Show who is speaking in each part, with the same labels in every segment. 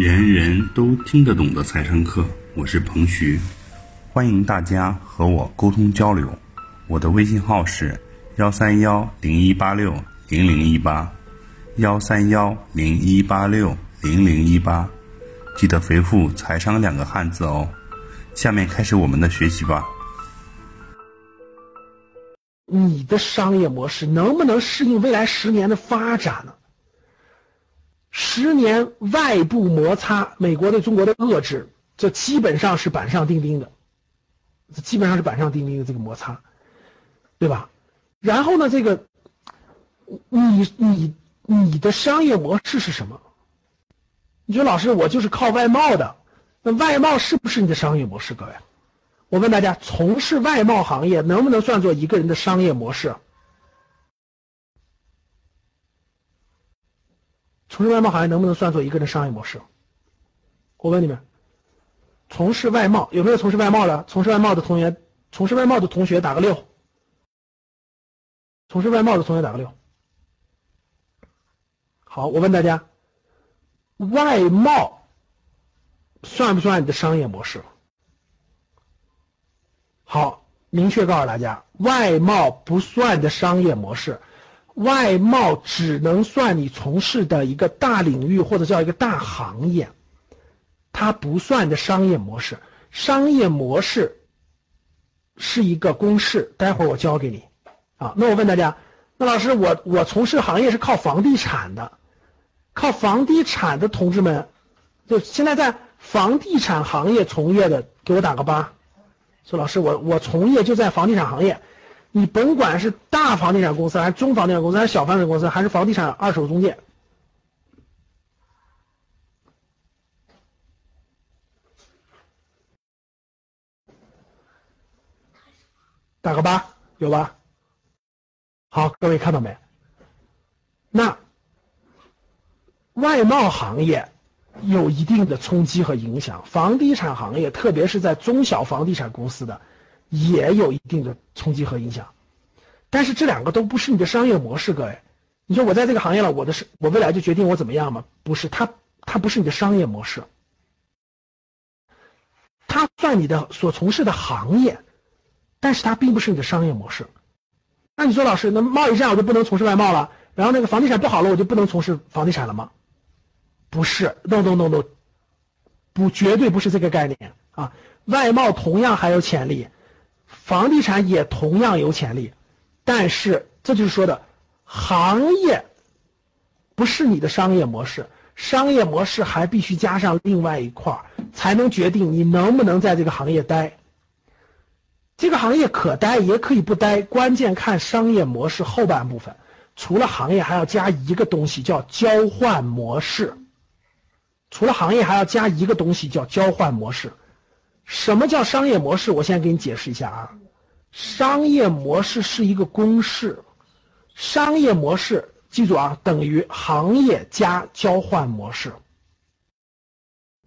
Speaker 1: 人人都听得懂的财商课，我是彭徐，欢迎大家和我沟通交流。我的微信号是幺三幺零一八六零零一八，幺三幺零一八六零零一八，记得回复“财商”两个汉字哦。下面开始我们的学习吧。
Speaker 2: 你的商业模式能不能适应未来十年的发展呢？十年外部摩擦，美国对中国的遏制，这基本上是板上钉钉的，这基本上是板上钉钉的这个摩擦，对吧？然后呢，这个你你你的商业模式是什么？你说老师，我就是靠外贸的，那外贸是不是你的商业模式？各位，我问大家，从事外贸行业能不能算作一个人的商业模式？从事外贸行业能不能算作一个人商业模式？我问你们，从事外贸有没有从事外贸的？从事外贸的同学，从事外贸的同学打个六。从事外贸的同学打个六。好，我问大家，外贸算不算你的商业模式？好，明确告诉大家，外贸不算你的商业模式。外贸只能算你从事的一个大领域或者叫一个大行业，它不算的商业模式。商业模式是一个公式，待会儿我教给你。啊，那我问大家，那老师，我我从事行业是靠房地产的，靠房地产的同志们，就现在在房地产行业从业的，给我打个八。说老师，我我从业就在房地产行业。你甭管是大房地产公司，还是中房地产公司，还是小房地产公司，还是房地产二手中介，打个八，有吧？好，各位看到没？那外贸行业有一定的冲击和影响，房地产行业，特别是在中小房地产公司的。也有一定的冲击和影响，但是这两个都不是你的商业模式，各位。你说我在这个行业了，我的是，我未来就决定我怎么样吗？不是，它它不是你的商业模式，它算你的所从事的行业，但是它并不是你的商业模式。那你说老师，那贸易战我就不能从事外贸了？然后那个房地产不好了，我就不能从事房地产了吗？不是，no no no no，不，绝对不是这个概念啊！外贸同样还有潜力。房地产也同样有潜力，但是这就是说的，行业不是你的商业模式，商业模式还必须加上另外一块儿，才能决定你能不能在这个行业待。这个行业可待也可以不待，关键看商业模式后半部分。除了行业，还要加一个东西叫交换模式。除了行业，还要加一个东西叫交换模式。什么叫商业模式？我先给你解释一下啊。商业模式是一个公式，商业模式记住啊，等于行业加交换模式。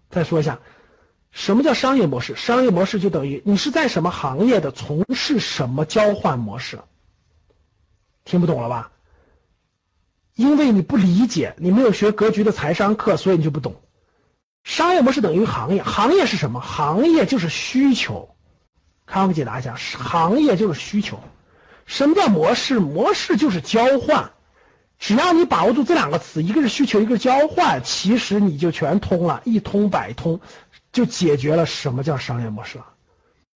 Speaker 2: 再说一下，什么叫商业模式？商业模式就等于你是在什么行业的，从事什么交换模式。听不懂了吧？因为你不理解，你没有学格局的财商课，所以你就不懂。商业模式等于行业，行业是什么？行业就是需求。看我给解答一下，行业就是需求。什么叫模式？模式就是交换。只要你把握住这两个词，一个是需求，一个是交换，其实你就全通了，一通百通，就解决了什么叫商业模式了。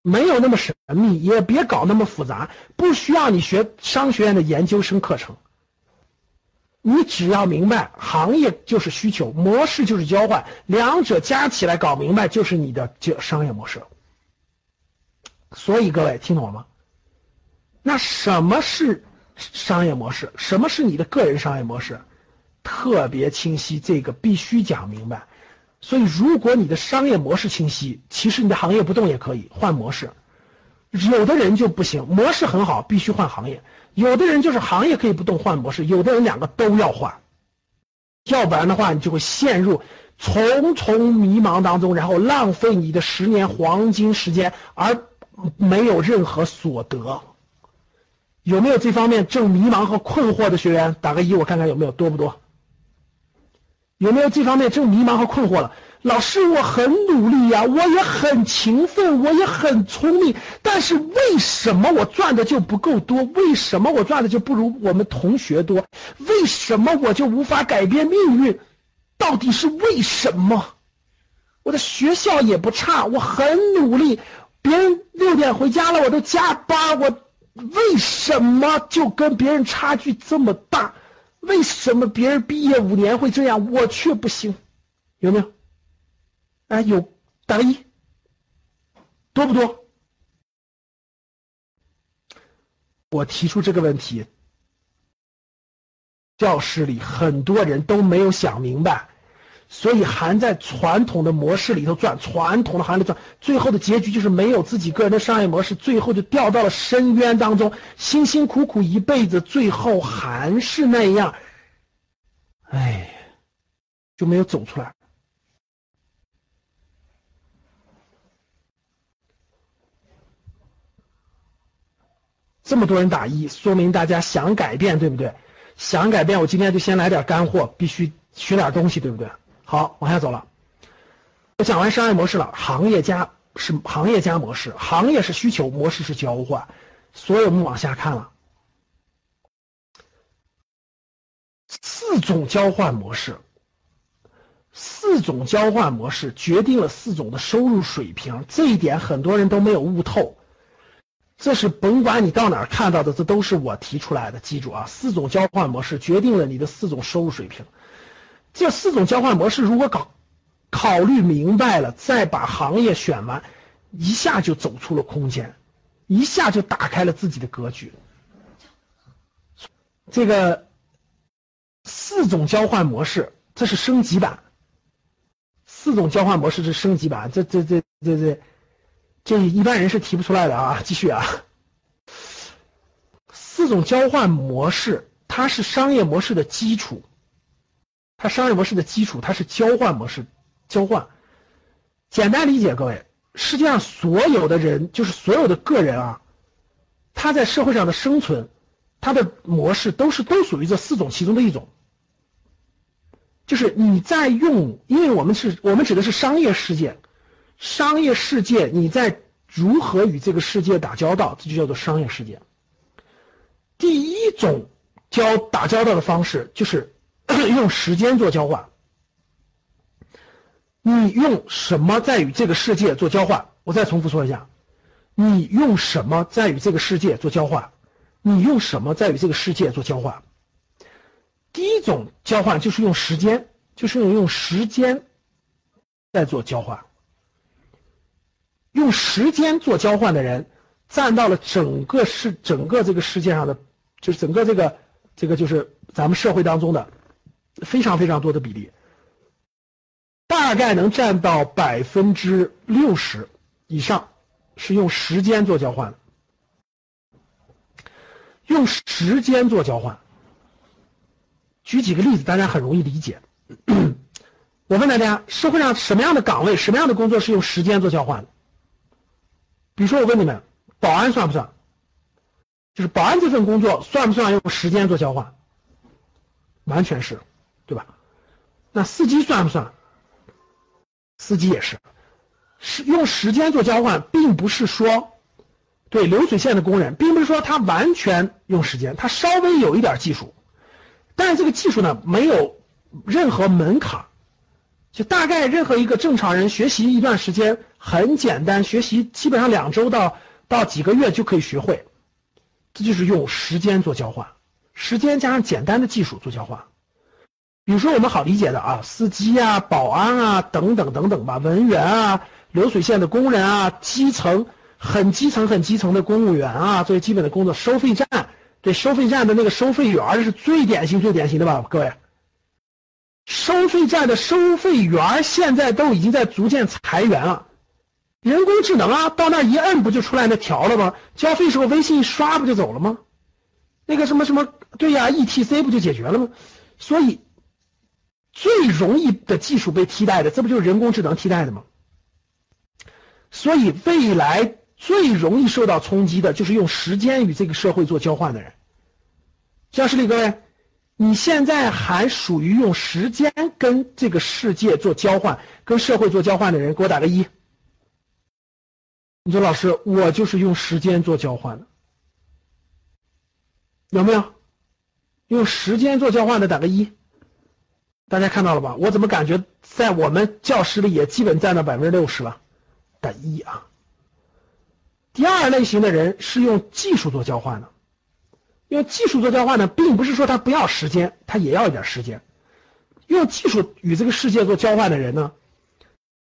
Speaker 2: 没有那么神秘，也别搞那么复杂，不需要你学商学院的研究生课程。你只要明白，行业就是需求，模式就是交换，两者加起来搞明白，就是你的这商业模式。所以各位听懂了吗？那什么是商业模式？什么是你的个人商业模式？特别清晰，这个必须讲明白。所以，如果你的商业模式清晰，其实你的行业不动也可以换模式。有的人就不行，模式很好，必须换行业。有的人就是行业可以不动换模式，有的人两个都要换，要不然的话你就会陷入重重迷茫当中，然后浪费你的十年黄金时间，而没有任何所得。有没有这方面正迷茫和困惑的学员？打个一，我看看有没有多不多。有没有这方面正迷茫和困惑了？老师，我很努力呀，我也很勤奋，我也很聪明，但是为什么我赚的就不够多？为什么我赚的就不如我们同学多？为什么我就无法改变命运？到底是为什么？我的学校也不差，我很努力，别人六点回家了，我都加班，我为什么就跟别人差距这么大？为什么别人毕业五年会这样，我却不行？有没有？哎，有打个一，多不多？我提出这个问题，教室里很多人都没有想明白，所以还在传统的模式里头转，传统的行业转，最后的结局就是没有自己个人的商业模式，最后就掉到了深渊当中，辛辛苦苦一辈子，最后还是那样，哎，就没有走出来。这么多人打一，说明大家想改变，对不对？想改变，我今天就先来点干货，必须学点东西，对不对？好，往下走了。我讲完商业模式了，行业加是行业加模式，行业是需求，模式是交换。所以我们往下看了，四种交换模式，四种交换模式决定了四种的收入水平，这一点很多人都没有悟透。这是甭管你到哪儿看到的，这都是我提出来的。记住啊，四种交换模式决定了你的四种收入水平。这四种交换模式如果搞考虑明白了，再把行业选完，一下就走出了空间，一下就打开了自己的格局。这个四种交换模式，这是升级版。四种交换模式是升级版，这这这这。这一般人是提不出来的啊！继续啊，四种交换模式，它是商业模式的基础，它商业模式的基础，它是交换模式，交换。简单理解，各位，世界上所有的人，就是所有的个人啊，他在社会上的生存，他的模式都是都属于这四种其中的一种。就是你在用，因为我们是我们指的是商业世界。商业世界，你在如何与这个世界打交道？这就叫做商业世界。第一种交打交道的方式就是 用时间做交换。你用什么在与这个世界做交换？我再重复说一下，你用什么在与这个世界做交换？你用什么在与这个世界做交换？第一种交换就是用时间，就是用用时间在做交换。用时间做交换的人，占到了整个世整个这个世界上的，就是整个这个这个就是咱们社会当中的非常非常多的比例，大概能占到百分之六十以上，是用时间做交换的。用时间做交换，举几个例子，大家很容易理解。我问大家，社会上什么样的岗位、什么样的工作是用时间做交换的？比如说，我问你们，保安算不算？就是保安这份工作算不算用时间做交换？完全是，对吧？那司机算不算？司机也是，是用时间做交换，并不是说，对流水线的工人，并不是说他完全用时间，他稍微有一点技术，但是这个技术呢，没有任何门槛。就大概任何一个正常人学习一段时间很简单，学习基本上两周到到几个月就可以学会，这就是用时间做交换，时间加上简单的技术做交换。比如说我们好理解的啊，司机啊、保安啊等等等等吧，文员啊、流水线的工人啊、基层很基层很基层的公务员啊，这些基本的工作，收费站对收费站的那个收费员是最典型最典型的吧，各位。收费站的收费员现在都已经在逐渐裁员了，人工智能啊，到那一摁不就出来那条了吗？交费时候微信一刷不就走了吗？那个什么什么，对呀，ETC 不就解决了吗？所以最容易的技术被替代的，这不就是人工智能替代的吗？所以未来最容易受到冲击的就是用时间与这个社会做交换的人。教室里各位。你现在还属于用时间跟这个世界做交换，跟社会做交换的人，给我打个一。你说老师，我就是用时间做交换的，有没有？用时间做交换的打个一。大家看到了吧？我怎么感觉在我们教室里也基本占到百分之六十了？打一啊。第二类型的人是用技术做交换的，用技术做交换呢，并不是说他不要时间，他也要一点时间。用技术与这个世界做交换的人呢，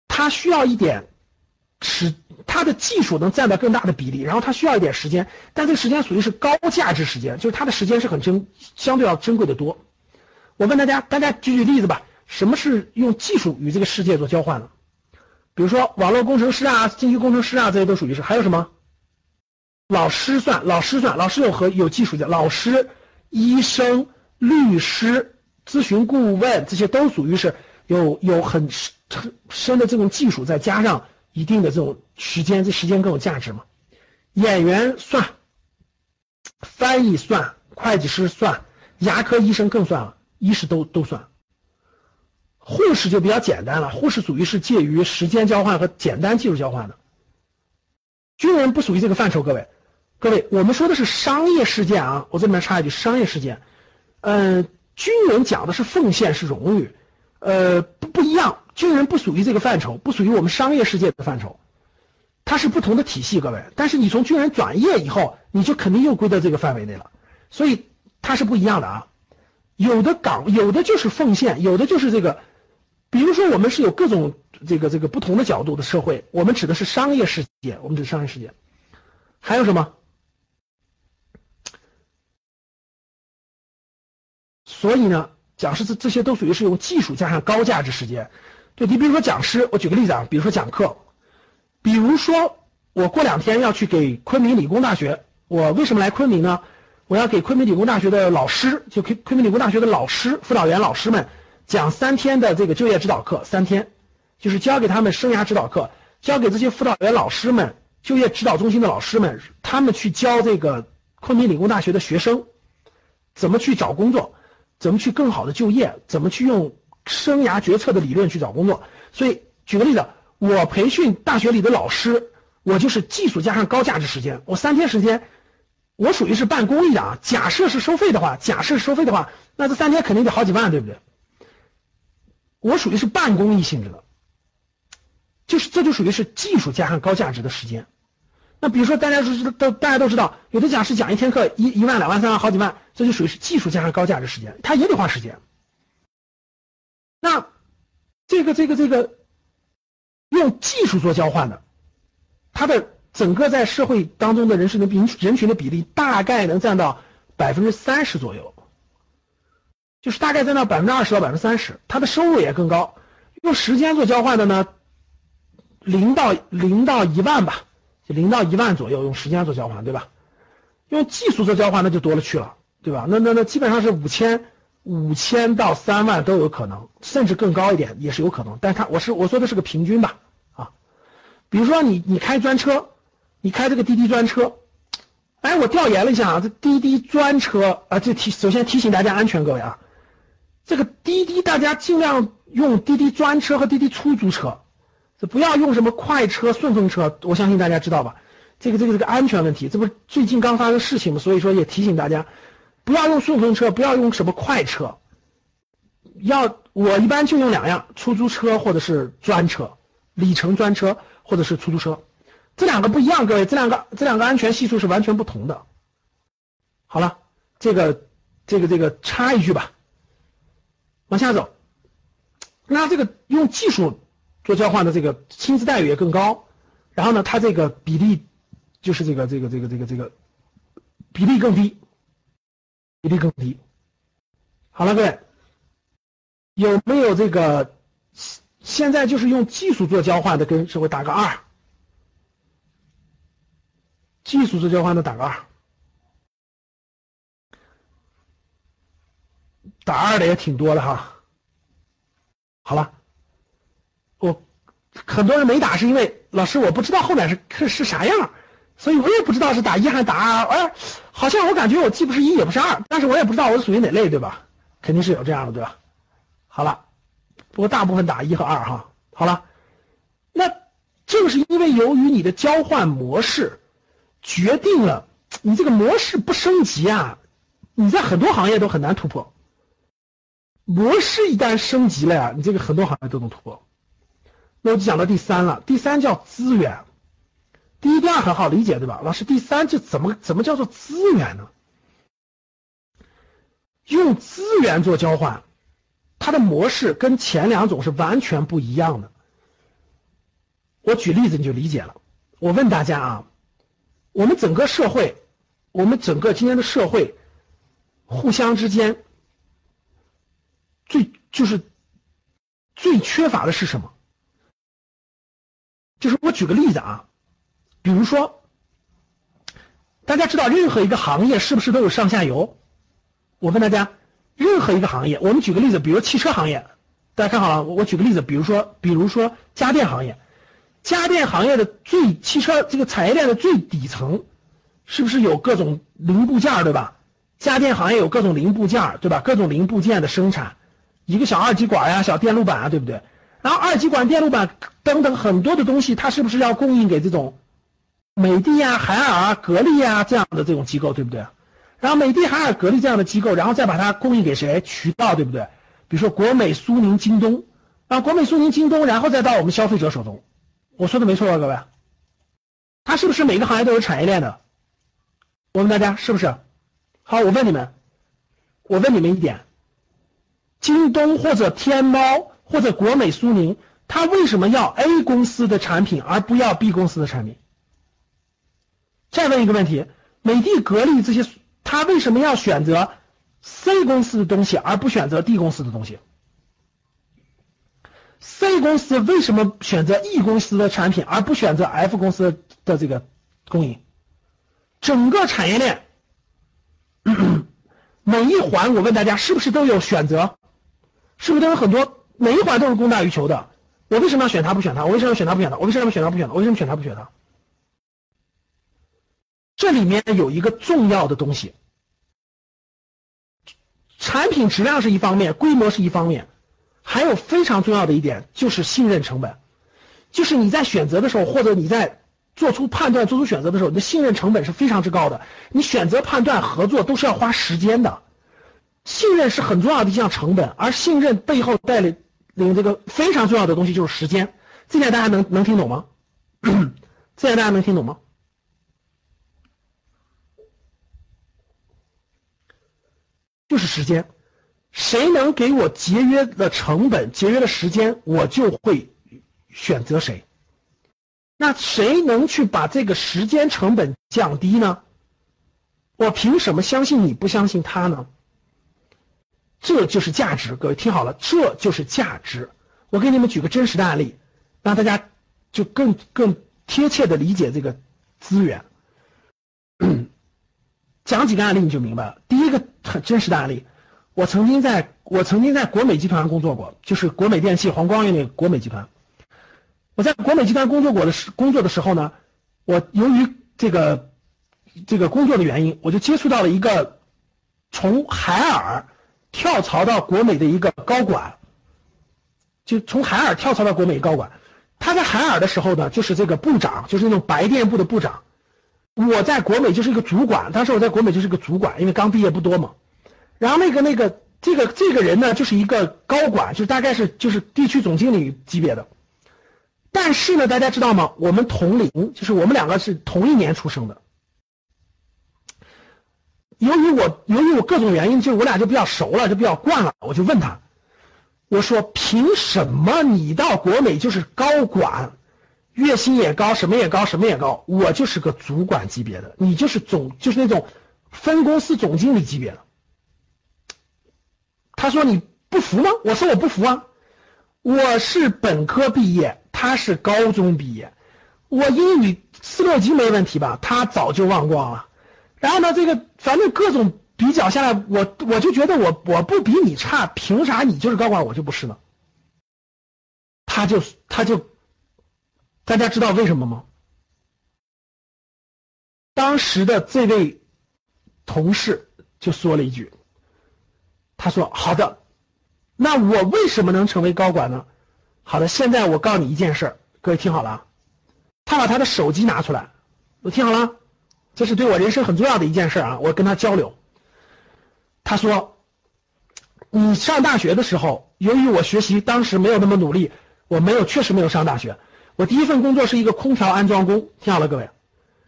Speaker 2: 他需要一点时，他的技术能占到更大的比例，然后他需要一点时间，但这个时间属于是高价值时间，就是他的时间是很珍，相对要珍贵的多。我问大家，大家举举例子吧。什么是用技术与这个世界做交换的？比如说网络工程师啊、信息工程师啊，这些都属于是。还有什么？老师算，老师算，老师有和有技术的。老师、医生、律师、咨询顾问，这些都属于是有有很深深的这种技术，再加上一定的这种时间，这时间更有价值嘛。演员算，翻译算，会计师算，牙科医生更算了。医师都都算，护士就比较简单了，护士属于是介于时间交换和简单技术交换的。军人不属于这个范畴，各位，各位，我们说的是商业事件啊，我这里面插一句，商业事件，嗯，军人讲的是奉献是荣誉，呃，不不一样，军人不属于这个范畴，不属于我们商业世界的范畴，它是不同的体系，各位，但是你从军人转业以后，你就肯定又归到这个范围内了，所以它是不一样的啊。有的岗，有的就是奉献，有的就是这个，比如说我们是有各种这个这个不同的角度的社会，我们指的是商业世界，我们指商业世界，还有什么？所以呢，讲师这这些都属于是用技术加上高价值时间。对你比如说讲师，我举个例子啊，比如说讲课，比如说我过两天要去给昆明理工大学，我为什么来昆明呢？我要给昆明理工大学的老师，就昆昆明理工大学的老师、辅导员老师们讲三天的这个就业指导课，三天，就是教给他们生涯指导课，教给这些辅导员老师们、就业指导中心的老师们，他们去教这个昆明理工大学的学生怎么去找工作，怎么去更好的就业，怎么去用生涯决策的理论去找工作。所以，举个例子，我培训大学里的老师，我就是技术加上高价值时间，我三天时间。我属于是办公益的啊，假设是收费的话，假设收费的话，那这三天肯定得好几万，对不对？我属于是办公益性质的，就是这就属于是技术加上高价值的时间。那比如说大家都知道，都大家都知道，有的讲师讲一天课一一万两万三万好几万，这就属于是技术加上高价值时间，他也得花时间。那这个这个这个用技术做交换的，他的。整个在社会当中的人士的比人群的比例大概能占到百分之三十左右，就是大概占到百分之二十到百分之三十，他的收入也更高。用时间做交换的呢，零到零到一万吧，就零到一万左右用时间做交换，对吧？用技术做交换那就多了去了，对吧？那那那基本上是五千五千到三万都有可能，甚至更高一点也是有可能。但是他我是我说的是个平均吧，啊，比如说你你开专车。你开这个滴滴专车，哎，我调研了一下啊，这滴滴专车啊，这提首先提醒大家安全，各位啊，这个滴滴大家尽量用滴滴专车和滴滴出租车，这不要用什么快车、顺风车，我相信大家知道吧？这个这个这个安全问题，这不是最近刚发生事情嘛？所以说也提醒大家，不要用顺风车，不要用什么快车，要我一般就用两样，出租车或者是专车，里程专车或者是出租车。这两个不一样，各位，这两个这两个安全系数是完全不同的。好了，这个这个这个插一句吧，往下走。那这个用技术做交换的这个薪资待遇也更高，然后呢，它这个比例就是这个这个这个这个这个比例更低，比例更低。好了，各位，有没有这个现在就是用技术做交换的，跟社会打个二？技术做交换的打个二，打二的也挺多的哈。好了，我很多人没打是因为老师我不知道后面是是是啥样，所以我也不知道是打一还是打二。哎，好像我感觉我既不是一也不是二，但是我也不知道我属于哪类，对吧？肯定是有这样的，对吧？好了，不过大部分打一和二哈。好了，那正是因为由于你的交换模式，决定了你这个模式不升级啊，你在很多行业都很难突破。模式一旦升级了呀，你这个很多行业都能突破。那我就讲到第三了，第三叫资源。第一、第二很好理解，对吧？老师，第三就怎么怎么叫做资源呢？用资源做交换，它的模式跟前两种是完全不一样的。我举例子你就理解了。我问大家啊，我们整个社会，我们整个今天的社会，互相之间最就是最缺乏的是什么？就是我举个例子啊。比如说，大家知道任何一个行业是不是都有上下游？我问大家，任何一个行业，我们举个例子，比如汽车行业，大家看好了，我举个例子，比如说，比如说家电行业，家电行业的最汽车这个产业链的最底层，是不是有各种零部件对吧？家电行业有各种零部件对吧？各种零部件的生产，一个小二极管呀，小电路板啊，对不对？然后二极管、电路板等等很多的东西，它是不是要供应给这种？美的呀、海尔啊、格力呀这样的这种机构，对不对？然后美的、海尔、格力这样的机构，然后再把它供应给谁？渠道，对不对？比如说国美、苏宁、京东，啊，国美、苏宁、京东，然后再到我们消费者手中。我说的没错吧，各位？它是不是每个行业都有产业链的？我问大家是不是？好，我问你们，我问你们一点：京东或者天猫或者国美、苏宁，它为什么要 A 公司的产品而不要 B 公司的产品？再问一个问题：美的、格力这些，他为什么要选择 C 公司的东西而不选择 D 公司的东西？C 公司为什么选择 E 公司的产品而不选择 F 公司的这个供应？整个产业链 每一环，我问大家，是不是都有选择？是不是都有很多？每一环都是供大于求的。我为什么要选它不选它？我为什么要选它不选它？我为什么要选它不选它？我为什么选它不选它？这里面有一个重要的东西，产品质量是一方面，规模是一方面，还有非常重要的一点就是信任成本，就是你在选择的时候，或者你在做出判断、做出选择的时候，你的信任成本是非常之高的。你选择、判断、合作都是要花时间的，信任是很重要的一项成本，而信任背后带领领这个非常重要的东西就是时间。这点大家能能听懂吗？这点大家能听懂吗？就是时间，谁能给我节约的成本、节约的时间，我就会选择谁。那谁能去把这个时间成本降低呢？我凭什么相信你不相信他呢？这就是价值，各位听好了，这就是价值。我给你们举个真实的案例，让大家就更更贴切的理解这个资源。讲几个案例你就明白了。第一个很真实的案例，我曾经在我曾经在国美集团工作过，就是国美电器黄光裕那个国美集团。我在国美集团工作过的时工作的时候呢，我由于这个这个工作的原因，我就接触到了一个从海尔跳槽到国美的一个高管，就从海尔跳槽到国美高管。他在海尔的时候呢，就是这个部长，就是那种白电部的部长。我在国美就是一个主管，当时我在国美就是个主管，因为刚毕业不多嘛。然后那个那个这个这个人呢，就是一个高管，就大概是就是地区总经理级别的。但是呢，大家知道吗？我们同龄，就是我们两个是同一年出生的。由于我由于我各种原因，就我俩就比较熟了，就比较惯了。我就问他，我说凭什么你到国美就是高管？月薪也高，什么也高，什么也高。我就是个主管级别的，你就是总，就是那种分公司总经理级别的。他说你不服吗？我说我不服啊。我是本科毕业，他是高中毕业，我英语四六级没问题吧？他早就忘光了。然后呢，这个反正各种比较下来，我我就觉得我我不比你差，凭啥你就是高管，我就不是呢？他就他就。大家知道为什么吗？当时的这位同事就说了一句：“他说好的，那我为什么能成为高管呢？好的，现在我告诉你一件事儿，各位听好了。他把他的手机拿出来，我听好了，这是对我人生很重要的一件事啊。我跟他交流，他说，你上大学的时候，由于我学习当时没有那么努力，我没有确实没有上大学。我第一份工作是一个空调安装工，听好了，各位，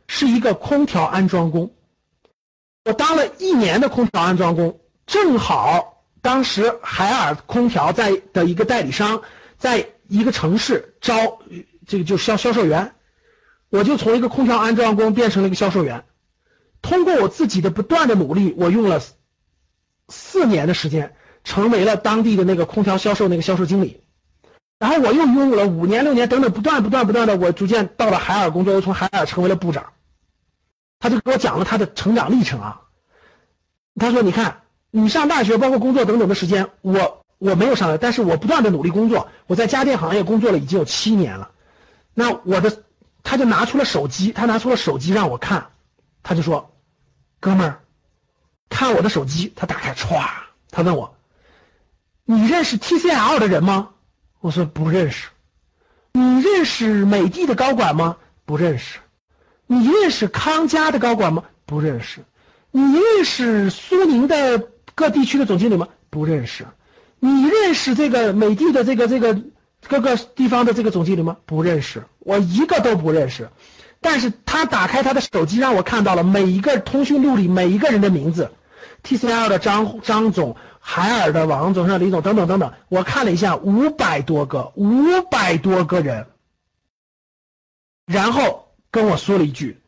Speaker 2: 是一个空调安装工。我当了一年的空调安装工，正好当时海尔空调在的一个代理商，在一个城市招这个就销销售员。我就从一个空调安装工变成了一个销售员，通过我自己的不断的努力，我用了四年的时间，成为了当地的那个空调销售那个销售经理。然后我又拥有了五年、六年等等，不断、不断、不断的，我逐渐到了海尔工作，又从海尔成为了部长。他就给我讲了他的成长历程啊。他说：“你看，你上大学，包括工作等等的时间，我我没有上来，但是我不断的努力工作，我在家电行业工作了已经有七年了。那我的。”他就拿出了手机，他拿出了手机让我看，他就说：“哥们儿，看我的手机。”他打开，歘，他问我：“你认识 TCL 的人吗？”我说：“不认识。”“你认识美的的高管吗？”“不认识。”“你认识康佳的高管吗？”“不认识。”“你认识苏宁的各地区的总经理吗？”“不认识。”“你认识这个美的的这个这个？”各个地方的这个总经理吗？不认识，我一个都不认识。但是他打开他的手机，让我看到了每一个通讯录里每一个人的名字，TCL 的张张总，海尔的王总、李总等等等等。我看了一下，五百多个，五百多个人。然后跟我说了一句：“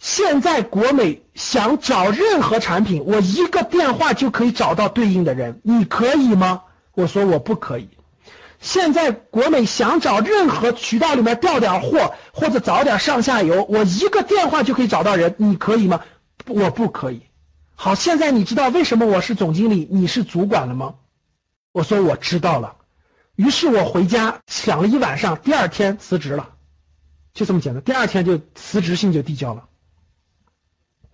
Speaker 2: 现在国美想找任何产品，我一个电话就可以找到对应的人，你可以吗？”我说我不可以。现在国美想找任何渠道里面调点货或者找点上下游，我一个电话就可以找到人，你可以吗？我不可以。好，现在你知道为什么我是总经理，你是主管了吗？我说我知道了。于是我回家想了一晚上，第二天辞职了，就这么简单。第二天就辞职信就递交了。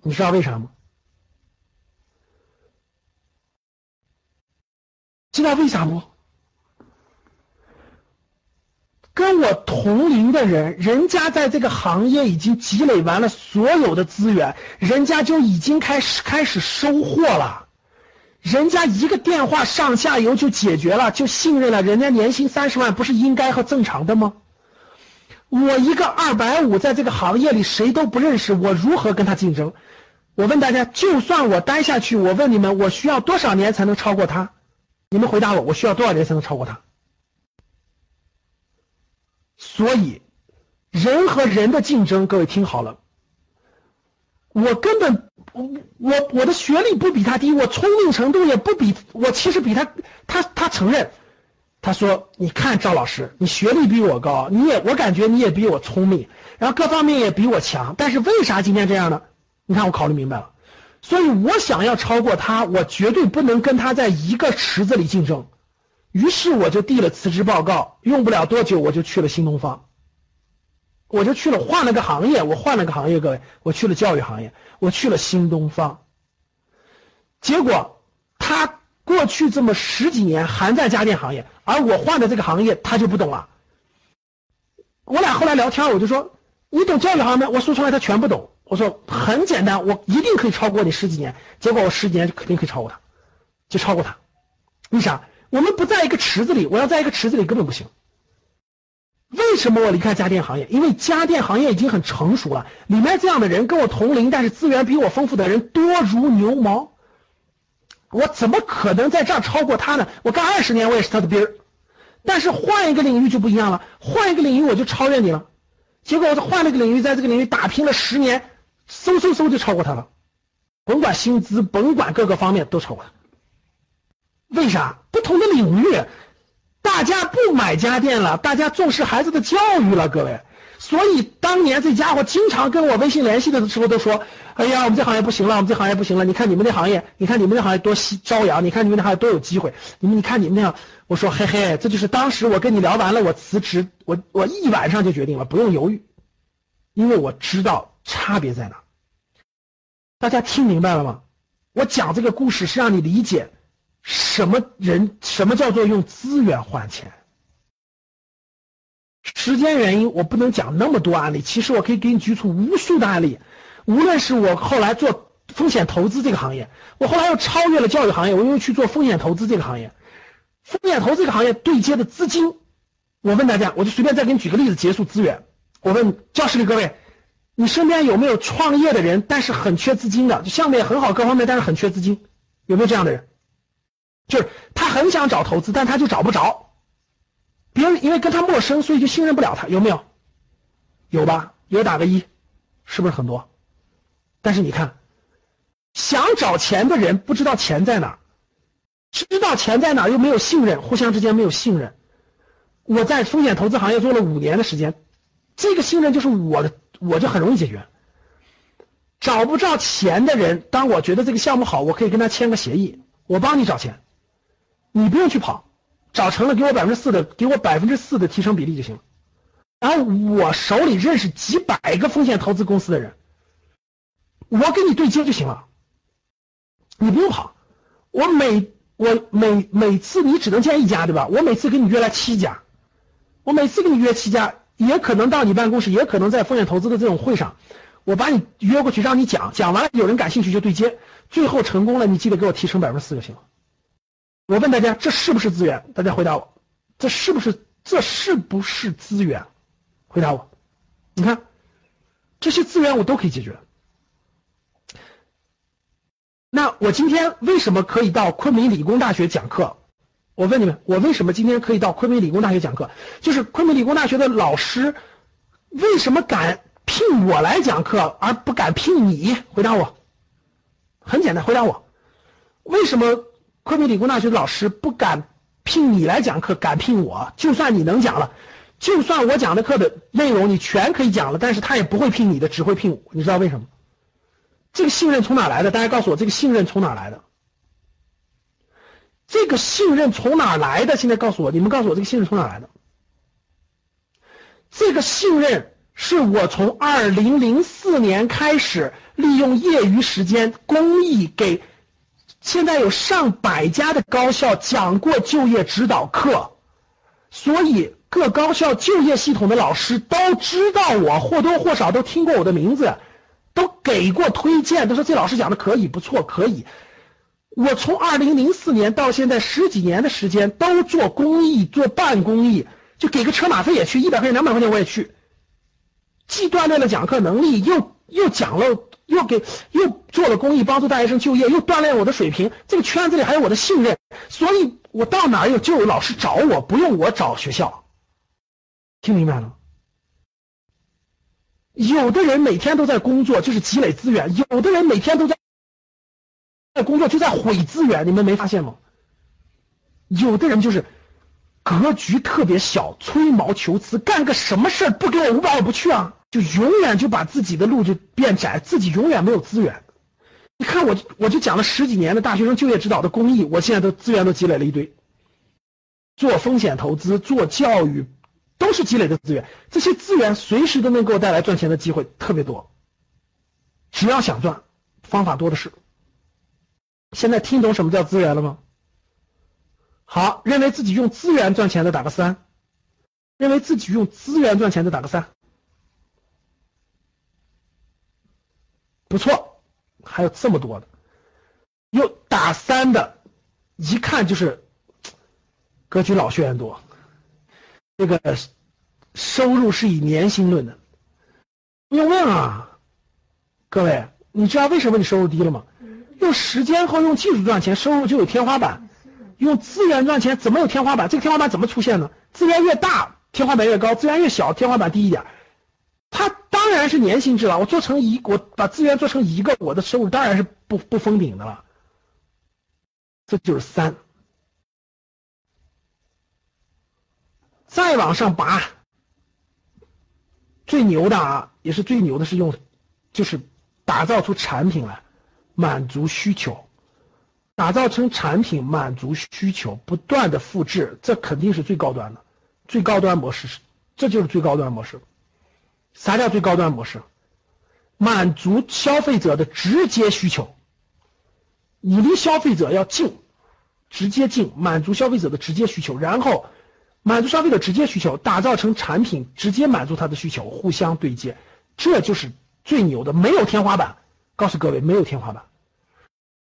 Speaker 2: 你知道为啥吗？知道为啥不？跟我同龄的人，人家在这个行业已经积累完了所有的资源，人家就已经开始开始收获了，人家一个电话上下游就解决了，就信任了，人家年薪三十万不是应该和正常的吗？我一个二百五，在这个行业里谁都不认识，我如何跟他竞争？我问大家，就算我待下去，我问你们，我需要多少年才能超过他？你们回答我，我需要多少年才能超过他？所以，人和人的竞争，各位听好了。我根本，我我我的学历不比他低，我聪明程度也不比我，其实比他，他他承认，他说：“你看赵老师，你学历比我高，你也我感觉你也比我聪明，然后各方面也比我强，但是为啥今天这样呢？你看我考虑明白了，所以我想要超过他，我绝对不能跟他在一个池子里竞争。”于是我就递了辞职报告，用不了多久我就去了新东方，我就去了换了个行业，我换了个行业，各位，我去了教育行业，我去了新东方。结果他过去这么十几年还在家电行业，而我换的这个行业他就不懂了。我俩后来聊天，我就说你懂教育行业吗？我说出来他全不懂。我说很简单，我一定可以超过你十几年。结果我十几年就肯定可以超过他，就超过他，为啥？我们不在一个池子里，我要在一个池子里根本不行。为什么我离开家电行业？因为家电行业已经很成熟了，里面这样的人跟我同龄，但是资源比我丰富的人多如牛毛。我怎么可能在这儿超过他呢？我干二十年，我也是他的兵儿。但是换一个领域就不一样了，换一个领域我就超越你了。结果我换了一个领域，在这个领域打拼了十年，嗖嗖嗖就超过他了，甭管薪资，甭管各个方面都超过他。为啥不同的领域，大家不买家电了，大家重视孩子的教育了，各位。所以当年这家伙经常跟我微信联系的时候都说：“哎呀，我们这行业不行了，我们这行业不行了。你看你们那行业，你看你们那行业多夕朝阳，你看你们那行业多有机会。你们你看你们那样。”我说：“嘿嘿，这就是当时我跟你聊完了，我辞职，我我一晚上就决定了，不用犹豫，因为我知道差别在哪。大家听明白了吗？我讲这个故事是让你理解。”什么人？什么叫做用资源换钱？时间原因，我不能讲那么多案例。其实我可以给你举出无数的案例。无论是我后来做风险投资这个行业，我后来又超越了教育行业，我又去做风险投资这个行业。风险投资这个行业对接的资金，我问大家，我就随便再给你举个例子结束资源。我问教室里各位，你身边有没有创业的人，但是很缺资金的？就项目也很好，各方面，但是很缺资金，有没有这样的人？就是他很想找投资，但他就找不着。别人因为跟他陌生，所以就信任不了他，有没有？有吧？有打个一，是不是很多？但是你看，想找钱的人不知道钱在哪儿，知道钱在哪儿又没有信任，互相之间没有信任。我在风险投资行业做了五年的时间，这个信任就是我的，我就很容易解决。找不着钱的人，当我觉得这个项目好，我可以跟他签个协议，我帮你找钱，你不用去跑。找成了，给我百分之四的，给我百分之四的提成比例就行了。然后我手里认识几百个风险投资公司的人，我给你对接就行了，你不用跑。我每我每每次你只能见一家，对吧？我每次给你约来七家，我每次给你约七家，也可能到你办公室，也可能在风险投资的这种会上，我把你约过去让你讲，讲完了有人感兴趣就对接，最后成功了，你记得给我提成百分之四就行了。我问大家，这是不是资源？大家回答我，这是不是这是不是资源？回答我。你看，这些资源我都可以解决。那我今天为什么可以到昆明理工大学讲课？我问你们，我为什么今天可以到昆明理工大学讲课？就是昆明理工大学的老师为什么敢聘我来讲课，而不敢聘你？回答我。很简单，回答我，为什么？昆明理工大学的老师不敢聘你来讲课，敢聘我。就算你能讲了，就算我讲的课的内容你全可以讲了，但是他也不会聘你的，只会聘我。你知道为什么？这个信任从哪来的？大家告诉我，这个信任从哪来的？这个信任从哪来的？现在告诉我，你们告诉我，这个信任从哪来的？这个信任是我从二零零四年开始，利用业余时间公益给。现在有上百家的高校讲过就业指导课，所以各高校就业系统的老师都知道我，或多或少都听过我的名字，都给过推荐，都说这老师讲的可以，不错，可以。我从二零零四年到现在十几年的时间，都做公益，做半公益，就给个车马费也去，一百块钱、两百块钱我也去，既锻炼了讲课能力，又又讲了。又给又做了公益，帮助大学生就业，又锻炼我的水平。这个圈子里还有我的信任，所以我到哪有就有老师找我，不用我找学校。听明白了？有的人每天都在工作，就是积累资源；有的人每天都在在工作，就在毁资源。你们没发现吗？有的人就是格局特别小，吹毛求疵，干个什么事儿不给我五百我不去啊。就永远就把自己的路就变窄，自己永远没有资源。你看我，我就讲了十几年的大学生就业指导的公益，我现在都资源都积累了一堆。做风险投资、做教育，都是积累的资源。这些资源随时都能给我带来赚钱的机会，特别多。只要想赚，方法多的是。现在听懂什么叫资源了吗？好，认为自己用资源赚钱的打个三，认为自己用资源赚钱的打个三。不错，还有这么多的，有打三的，一看就是格局老学员多。这个收入是以年薪论的，不用问啊，各位，你知道为什么你收入低了吗？用时间和用技术赚钱，收入就有天花板；用资源赚钱，怎么有天花板？这个天花板怎么出现呢？资源越大，天花板越高；资源越小，天花板低一点。他当然是年薪制了。我做成一，我把资源做成一个，我的收入当然是不不封顶的了。这就是三。再往上拔，最牛的啊，也是最牛的是用，就是打造出产品来，满足需求，打造成产品满足需求，不断的复制，这肯定是最高端的，最高端模式是，这就是最高端模式。啥叫最高端模式？满足消费者的直接需求。你离消费者要近，直接进，满足消费者的直接需求，然后满足消费者直接需求，打造成产品，直接满足他的需求，互相对接，这就是最牛的，没有天花板。告诉各位，没有天花板。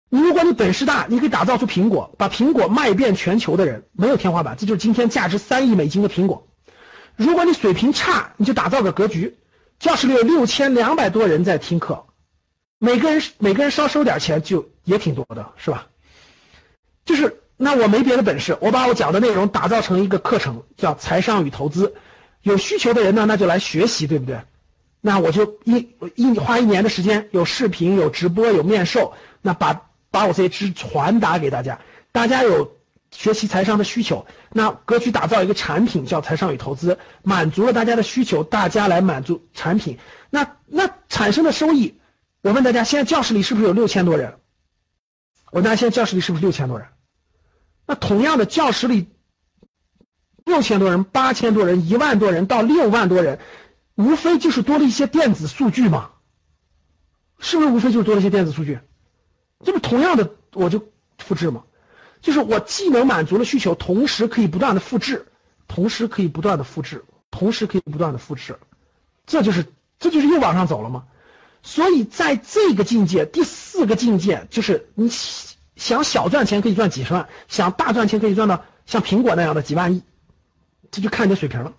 Speaker 2: 如果你本事大，你可以打造出苹果，把苹果卖遍全球的人，没有天花板。这就是今天价值三亿美金的苹果。如果你水平差，你就打造个格局。教室里有六千两百多人在听课，每个人每个人稍收点钱就也挺多的，是吧？就是那我没别的本事，我把我讲的内容打造成一个课程，叫财商与投资。有需求的人呢，那就来学习，对不对？那我就一一花一年的时间，有视频，有直播，有面授，那把把我这些知识传达给大家。大家有。学习财商的需求，那格局打造一个产品叫财商与投资，满足了大家的需求，大家来满足产品，那那产生的收益，我问大家，现在教室里是不是有六千多人？我问大家，现在教室里是不是六千多人？那同样的教室里六千多人、八千多人、一万多人到六万多人，无非就是多了一些电子数据嘛，是不是无非就是多了一些电子数据？这不同样的我就复制嘛。就是我既能满足了需求，同时可以不断的复制，同时可以不断的复制，同时可以不断的复制，这就是这就是又往上走了吗？所以在这个境界，第四个境界就是你想小赚钱可以赚几十万，想大赚钱可以赚到像苹果那样的几万亿，这就看你的水平了。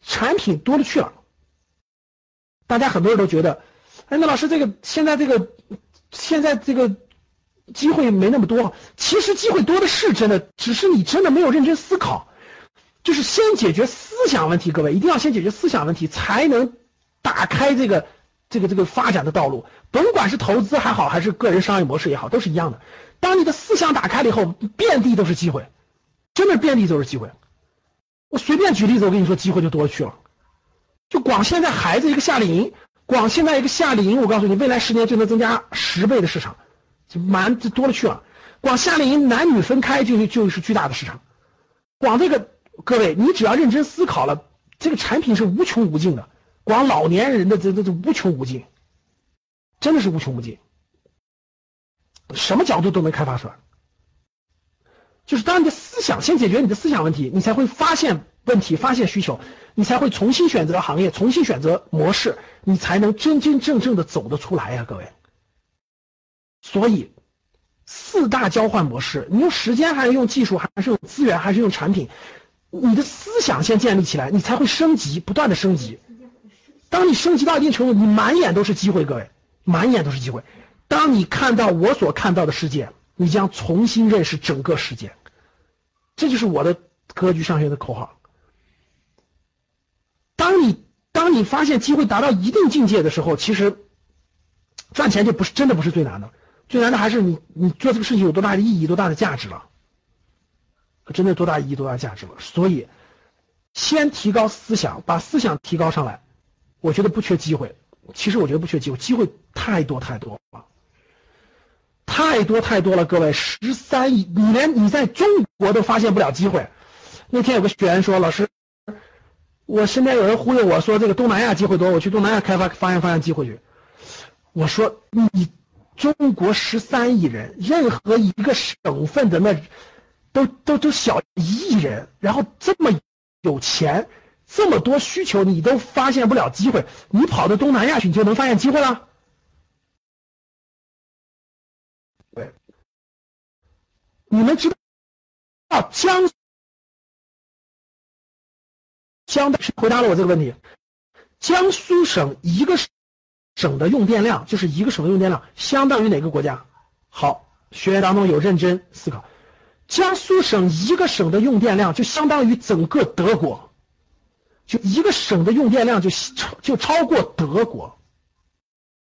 Speaker 2: 产品多了去了，大家很多人都觉得，哎，那老师这个现在这个现在这个。机会没那么多，其实机会多的是真的，只是你真的没有认真思考。就是先解决思想问题，各位一定要先解决思想问题，才能打开这个这个这个发展的道路。甭管是投资还好，还是个人商业模式也好，都是一样的。当你的思想打开了以后，遍地都是机会，真的遍地都是机会。我随便举例子，我跟你说，机会就多去了。就光现在孩子一个夏令营，光现在一个夏令营，我告诉你，未来十年就能增加十倍的市场。就蛮这多了去了，光夏令营男女分开就就是巨大的市场，光这个各位，你只要认真思考了，这个产品是无穷无尽的，光老年人的这这这无穷无尽，真的是无穷无尽，什么角度都能开发出来。就是当你的思想先解决你的思想问题，你才会发现问题，发现需求，你才会重新选择行业，重新选择模式，你才能真真正正的走得出来呀，各位。所以，四大交换模式，你用时间还是用技术，还是用资源，还是用产品？你的思想先建立起来，你才会升级，不断的升级。当你升级到一定程度，你满眼都是机会，各位，满眼都是机会。当你看到我所看到的世界，你将重新认识整个世界。这就是我的格局上学的口号。当你当你发现机会达到一定境界的时候，其实赚钱就不是真的不是最难的。最难的还是你，你做这个事情有多大的意义、多大的价值了？真的多大意义、多大价值了？所以，先提高思想，把思想提高上来，我觉得不缺机会。其实我觉得不缺机会，机会太多太多了，太多太多了。各位，十三亿，你连你在中国都发现不了机会。那天有个学员说：“老师，我身边有人忽悠我说这个东南亚机会多，我去东南亚开发发现发现机会去。”我说：“你。”中国十三亿人，任何一个省份的那，都都都小一亿人，然后这么有钱，这么多需求，你都发现不了机会，你跑到东南亚去，你就能发现机会了？对，你们知道江江回答了我这个问题，江苏省一个省。省的用电量就是一个省的用电量相当于哪个国家？好，学员当中有认真思考，江苏省一个省的用电量就相当于整个德国，就一个省的用电量就超就超过德国。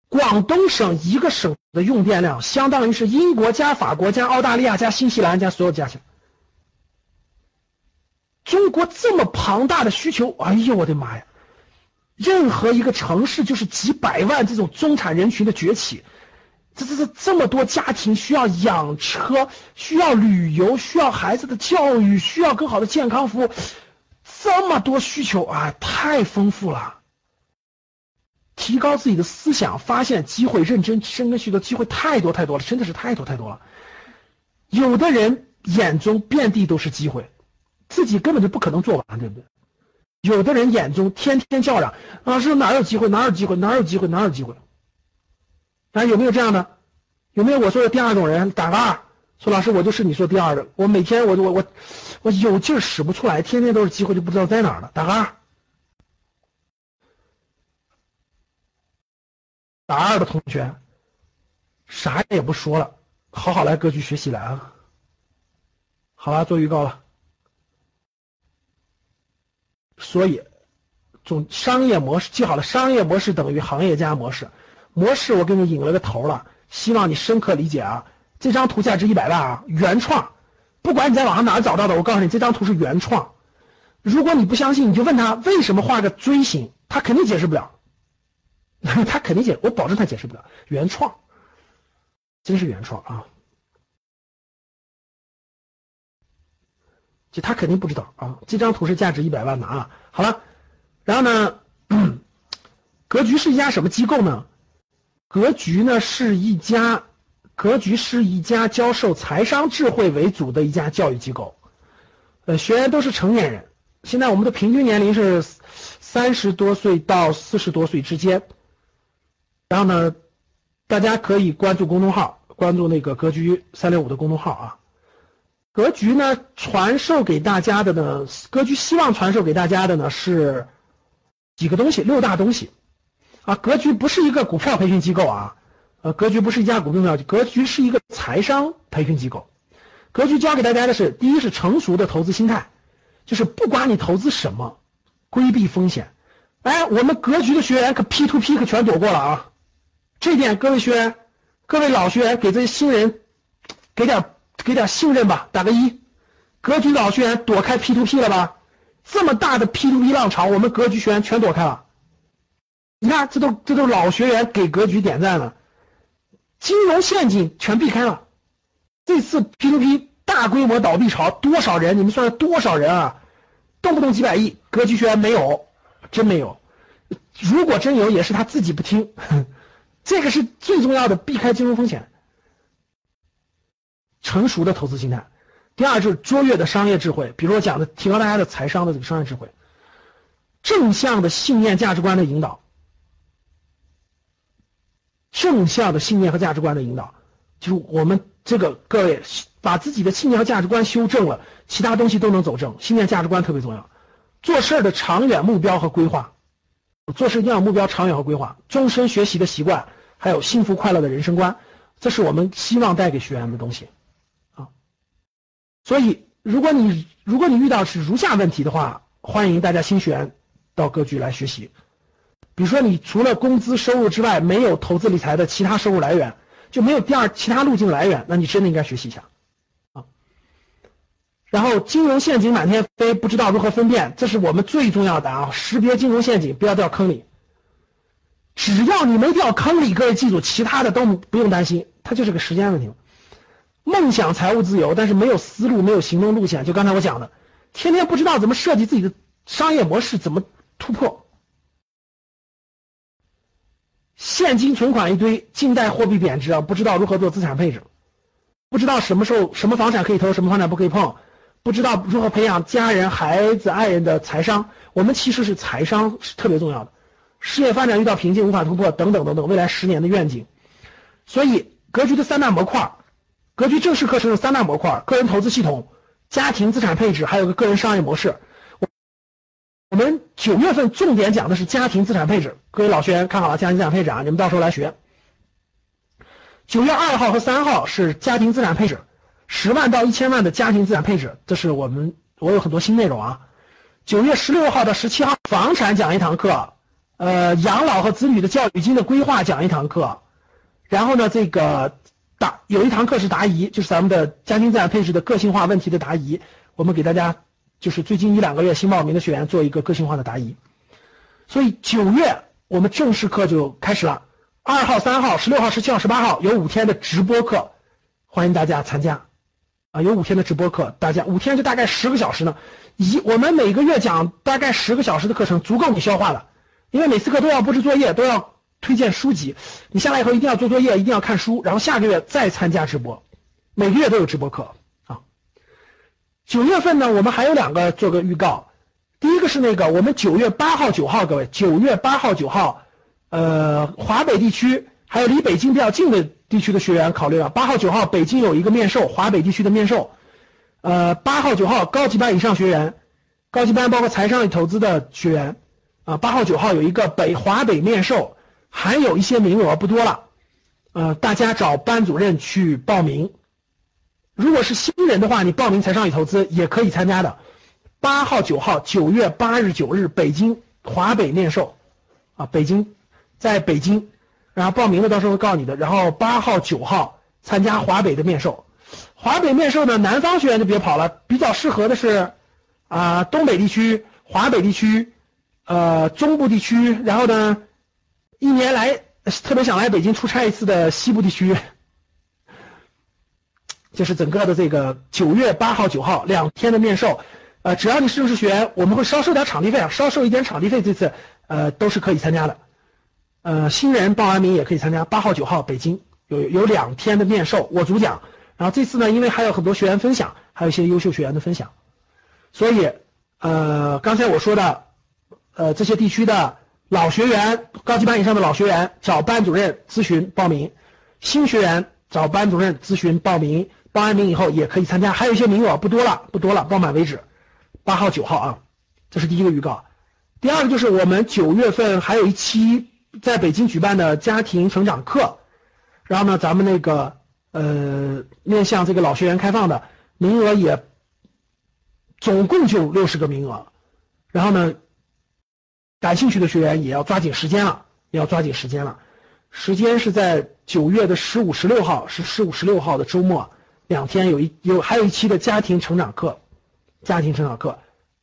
Speaker 2: 广东省一个省的用电量相当于是英国加法国加澳大利亚加新西兰加所有加起来。中国这么庞大的需求，哎呦我的妈呀！任何一个城市就是几百万这种中产人群的崛起，这这这这么多家庭需要养车，需要旅游，需要孩子的教育，需要更好的健康服务，这么多需求啊，太丰富了。提高自己的思想，发现机会，认真深耕许多机会太多太多了，真的是太多太多了。有的人眼中遍地都是机会，自己根本就不可能做完，对不对？有的人眼中天天叫嚷，老师哪有机会？哪有机会？哪有机会？哪有机会？啊，有没有这样的？有没有我说的第二种人？打个二，说老师我就是你说第二的。我每天我我我我有劲使不出来，天天都是机会，就不知道在哪儿了。打个二。打二的同学，啥也不说了，好好来格局学习来啊！好了，做预告了。所以，总商业模式记好了，商业模式等于行业加模式。模式我给你引了个头了，希望你深刻理解啊！这张图价值一百万啊，原创，不管你在网上哪找到的，我告诉你，这张图是原创。如果你不相信，你就问他为什么画个锥形，他肯定解释不了，他肯定解，我保证他解释不了。原创，真是原创啊！就他肯定不知道啊，这张图是价值一百万的啊。好了，然后呢，格局是一家什么机构呢？格局呢是一家，格局是一家教授财商智慧为主的一家教育机构。呃，学员都是成年人，现在我们的平均年龄是三十多岁到四十多岁之间。然后呢，大家可以关注公众号，关注那个格局三六五的公众号啊。格局呢，传授给大家的呢，格局希望传授给大家的呢是几个东西，六大东西啊。格局不是一个股票培训机构啊，呃，格局不是一家股票，格局是一个财商培训机构。格局教给大家的是，第一是成熟的投资心态，就是不管你投资什么，规避风险。哎，我们格局的学员可 P to P 可全躲过了啊，这点各位学员，各位老学员给这些新人给点。给点信任吧，打个一。格局老学员躲开 P to P 了吧？这么大的 P to P 浪潮，我们格局学员全躲开了。你看，这都这都老学员给格局点赞了。金融陷阱全避开了。这次 P to P 大规模倒闭潮，多少人？你们算算多少人啊？动不动几百亿，格局学员没有，真没有。如果真有，也是他自己不听。这个是最重要的，避开金融风险。成熟的投资心态，第二就是卓越的商业智慧，比如我讲的提高大家的财商的这个商业智慧，正向的信念价值观的引导，正向的信念和价值观的引导，就是我们这个各位把自己的信念和价值观修正了，其他东西都能走正。信念价值观特别重要，做事的长远目标和规划，做事一定要目标长远和规划，终身学习的习惯，还有幸福快乐的人生观，这是我们希望带给学员的东西。所以，如果你如果你遇到是如下问题的话，欢迎大家新学员到格局来学习。比如说，你除了工资收入之外，没有投资理财的其他收入来源，就没有第二其他路径来源，那你真的应该学习一下啊。然后，金融陷阱满天飞，不知道如何分辨，这是我们最重要的啊！识别金融陷阱，不要掉坑里。只要你没掉坑里，各位记住，其他的都不用担心，它就是个时间问题。梦想财务自由，但是没有思路，没有行动路线。就刚才我讲的，天天不知道怎么设计自己的商业模式，怎么突破。现金存款一堆，近代货币贬值啊，不知道如何做资产配置，不知道什么时候什么房产可以投，什么房产不可以碰，不知道如何培养家人、孩子、爱人的财商。我们其实是财商是特别重要的，事业发展遇到瓶颈无法突破等等等等，未来十年的愿景。所以格局的三大模块。格局正式课程有三大模块：个人投资系统、家庭资产配置，还有个个人商业模式。我我们九月份重点讲的是家庭资产配置，各位老学员看好了，家庭资产配置啊，你们到时候来学。九月二号和三号是家庭资产配置，十万到一千万的家庭资产配置，这是我们我有很多新内容啊。九月十六号到十七号，房产讲一堂课，呃，养老和子女的教育金的规划讲一堂课，然后呢，这个。答有一堂课是答疑，就是咱们的家庭资产配置的个性化问题的答疑。我们给大家就是最近一两个月新报名的学员做一个个性化的答疑。所以九月我们正式课就开始了，二号、三号、十六号、十七号、十八号有五天的直播课，欢迎大家参加。啊，有五天的直播课，大家五天就大概十个小时呢。一我们每个月讲大概十个小时的课程，足够你消化了，因为每次课都要布置作业，都要。推荐书籍，你下来以后一定要做作业，一定要看书，然后下个月再参加直播，每个月都有直播课啊。九月份呢，我们还有两个做个预告。第一个是那个我们九月八号、九号，各位，九月八号、九号，呃，华北地区还有离北京比较近的地区的学员考虑了。八号、九号，北京有一个面授，华北地区的面授。呃，八号、九号高级班以上学员，高级班包括财商与投资的学员，啊，八号、九号有一个北华北面授，还有一些名额不多了，呃，大家找班主任去报名。如果是新人的话，你报名财商与投资也可以参加的。八号、九号，九月八日、九日，北京华北面授，啊，北京，在北京，然后报名的到时候会告诉你的。然后八号、九号参加华北的面授。华北面授呢，南方学员就别跑了，比较适合的是，啊，东北地区、华北地区，呃，中部地区，然后呢，一年来特别想来北京出差一次的西部地区，就是整个的这个九月八号、九号两天的面授，呃，只要你是正式学员，我们会稍收点场地费啊，稍收一点场地费，这次呃都是可以参加的，呃，新人报完名也可以参加。八号、九号北京有有两天的面授，我主讲。然后这次呢，因为还有很多学员分享，还有一些优秀学员的分享，所以呃，刚才我说的呃这些地区的老学员、高级班以上的老学员找班主任咨询报名，新学员找班主任咨询报名，报完名以后也可以参加，还有一些名额不多了，不多了，报满为止。八号、九号啊，这是第一个预告。第二个就是我们九月份还有一期在北京举办的家庭成长课，然后呢，咱们那个。呃，面向这个老学员开放的名额也总共就六十个名额，然后呢，感兴趣的学员也要抓紧时间了，也要抓紧时间了。时间是在九月的十五、十六号，是十五、十六号的周末，两天有一有还有一期的家庭成长课，家庭成长课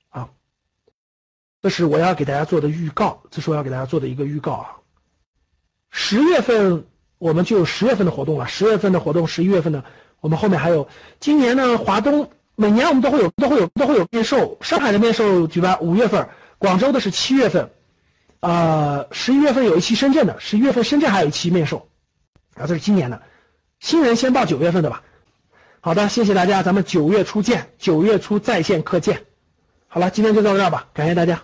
Speaker 2: 啊，这是我要给大家做的预告，这是我要给大家做的一个预告啊，十月份。我们就有十月份的活动了，十月份的活动，十一月份的，我们后面还有。今年呢，华东每年我们都会有，都会有，都会有面授。上海的面授举办五月份，广州的是七月份，呃，十一月份有一期深圳的，十一月份深圳还有一期面授，啊，这是今年的。新人先报九月份的吧。好的，谢谢大家，咱们九月初见，九月初在线课见。好了，今天就到这儿吧，感谢大家。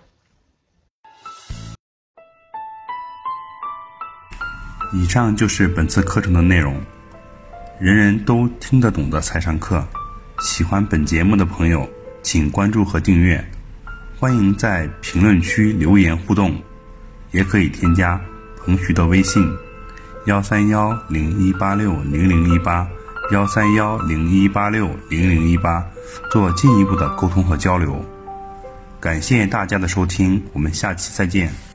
Speaker 1: 以上就是本次课程的内容，人人都听得懂的财商课。喜欢本节目的朋友，请关注和订阅。欢迎在评论区留言互动，也可以添加彭徐的微信：幺三幺零一八六零零一八幺三幺零一八六零零一八，做进一步的沟通和交流。感谢大家的收听，我们下期再见。